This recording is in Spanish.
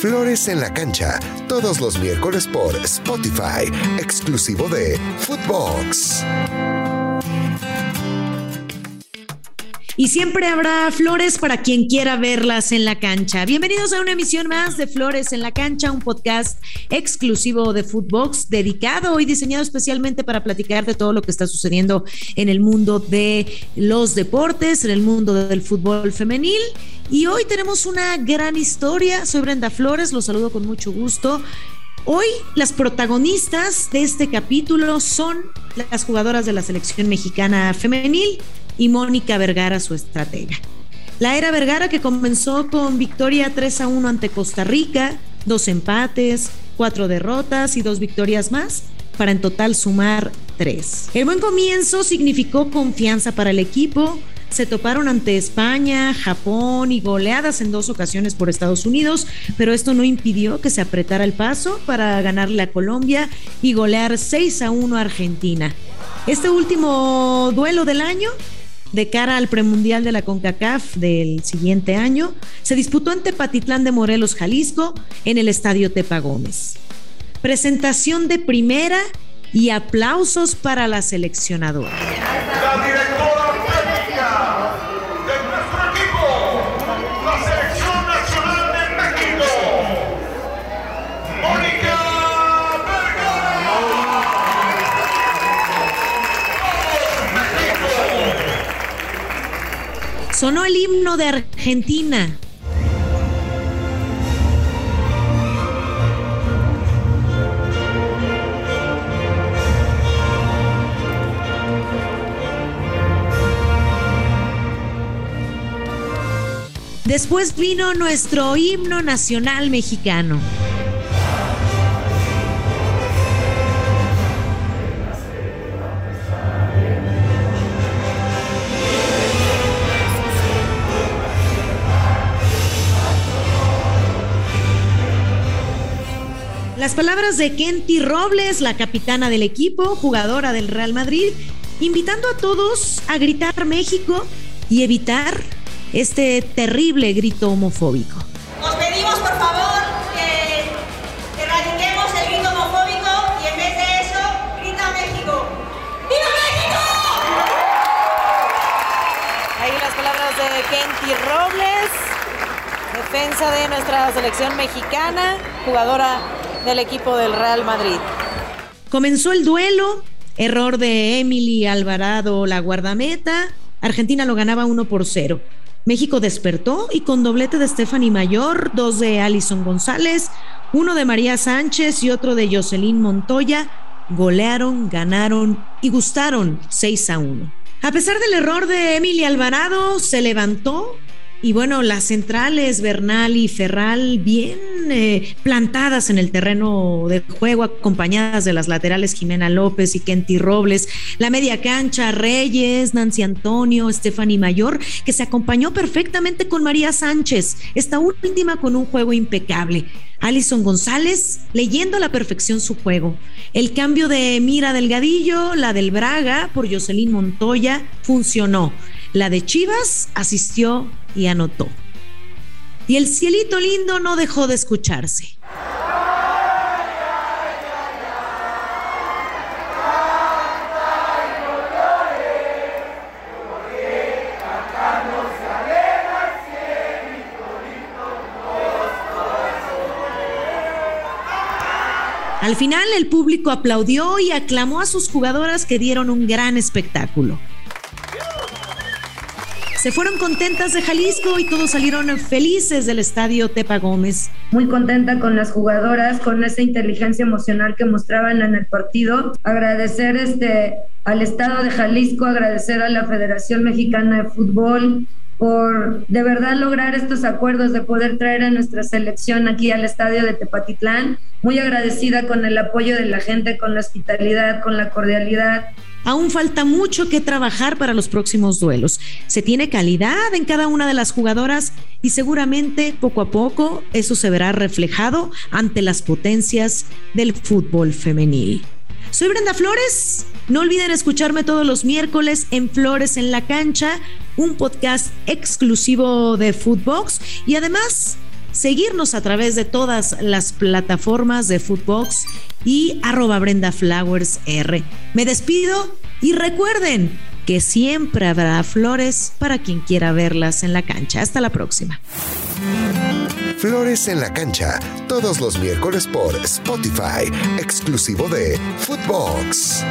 Flores en la cancha, todos los miércoles por Spotify, exclusivo de Footbox. Y siempre habrá flores para quien quiera verlas en la cancha. Bienvenidos a una emisión más de Flores en la cancha, un podcast exclusivo de Footbox, dedicado y diseñado especialmente para platicar de todo lo que está sucediendo en el mundo de los deportes, en el mundo del fútbol femenil. Y hoy tenemos una gran historia. Soy Brenda Flores, los saludo con mucho gusto. Hoy las protagonistas de este capítulo son las jugadoras de la selección mexicana femenil y Mónica Vergara, su estratega. La era Vergara que comenzó con victoria 3 a 1 ante Costa Rica, dos empates, cuatro derrotas y dos victorias más, para en total sumar tres. El buen comienzo significó confianza para el equipo. Se toparon ante España, Japón y goleadas en dos ocasiones por Estados Unidos, pero esto no impidió que se apretara el paso para ganarle a Colombia y golear 6 a 1 a Argentina. Este último duelo del año de cara al premundial de la CONCACAF del siguiente año, se disputó en Tepatitlán de Morelos, Jalisco, en el Estadio Tepa Gómez. Presentación de primera y aplausos para la seleccionadora. Sonó el himno de Argentina. Después vino nuestro himno nacional mexicano. Las palabras de Kenty Robles, la capitana del equipo, jugadora del Real Madrid, invitando a todos a gritar México y evitar este terrible grito homofóbico. Os pedimos por favor que erradiquemos el grito homofóbico y en vez de eso, grita México. ¡Viva México! Ahí las palabras de Kenty Robles, defensa de nuestra selección mexicana, jugadora del equipo del Real Madrid. Comenzó el duelo, error de Emily Alvarado, la guardameta. Argentina lo ganaba 1 por 0. México despertó y con doblete de Stephanie Mayor, dos de Alison González, uno de María Sánchez y otro de Jocelyn Montoya, golearon, ganaron y gustaron 6 a 1. A pesar del error de Emily Alvarado, se levantó y bueno, las centrales Bernal y Ferral bien eh, plantadas en el terreno de juego, acompañadas de las laterales Jimena López y Kenty Robles, la media cancha Reyes, Nancy Antonio, Stephanie Mayor, que se acompañó perfectamente con María Sánchez, esta última con un juego impecable. Alison González leyendo a la perfección su juego. El cambio de Mira Delgadillo, la del Braga por Jocelyn Montoya, funcionó. La de Chivas asistió y anotó. Y el cielito lindo no dejó de escucharse. Al final el público aplaudió y aclamó a sus jugadoras que dieron un gran espectáculo. Se fueron contentas de Jalisco y todos salieron felices del estadio Tepa Gómez. Muy contenta con las jugadoras, con esa inteligencia emocional que mostraban en el partido. Agradecer este, al Estado de Jalisco, agradecer a la Federación Mexicana de Fútbol, por de verdad lograr estos acuerdos de poder traer a nuestra selección aquí al estadio de Tepatitlán. Muy agradecida con el apoyo de la gente, con la hospitalidad, con la cordialidad. Aún falta mucho que trabajar para los próximos duelos. Se tiene calidad en cada una de las jugadoras y seguramente poco a poco eso se verá reflejado ante las potencias del fútbol femenil. Soy Brenda Flores. No olviden escucharme todos los miércoles en Flores en la Cancha, un podcast exclusivo de Footbox y además seguirnos a través de todas las plataformas de Footbox y arroba Brenda Flowers R. Me despido y recuerden que siempre habrá flores para quien quiera verlas en la cancha. Hasta la próxima. Flores en la cancha, todos los miércoles por Spotify, exclusivo de Footbox.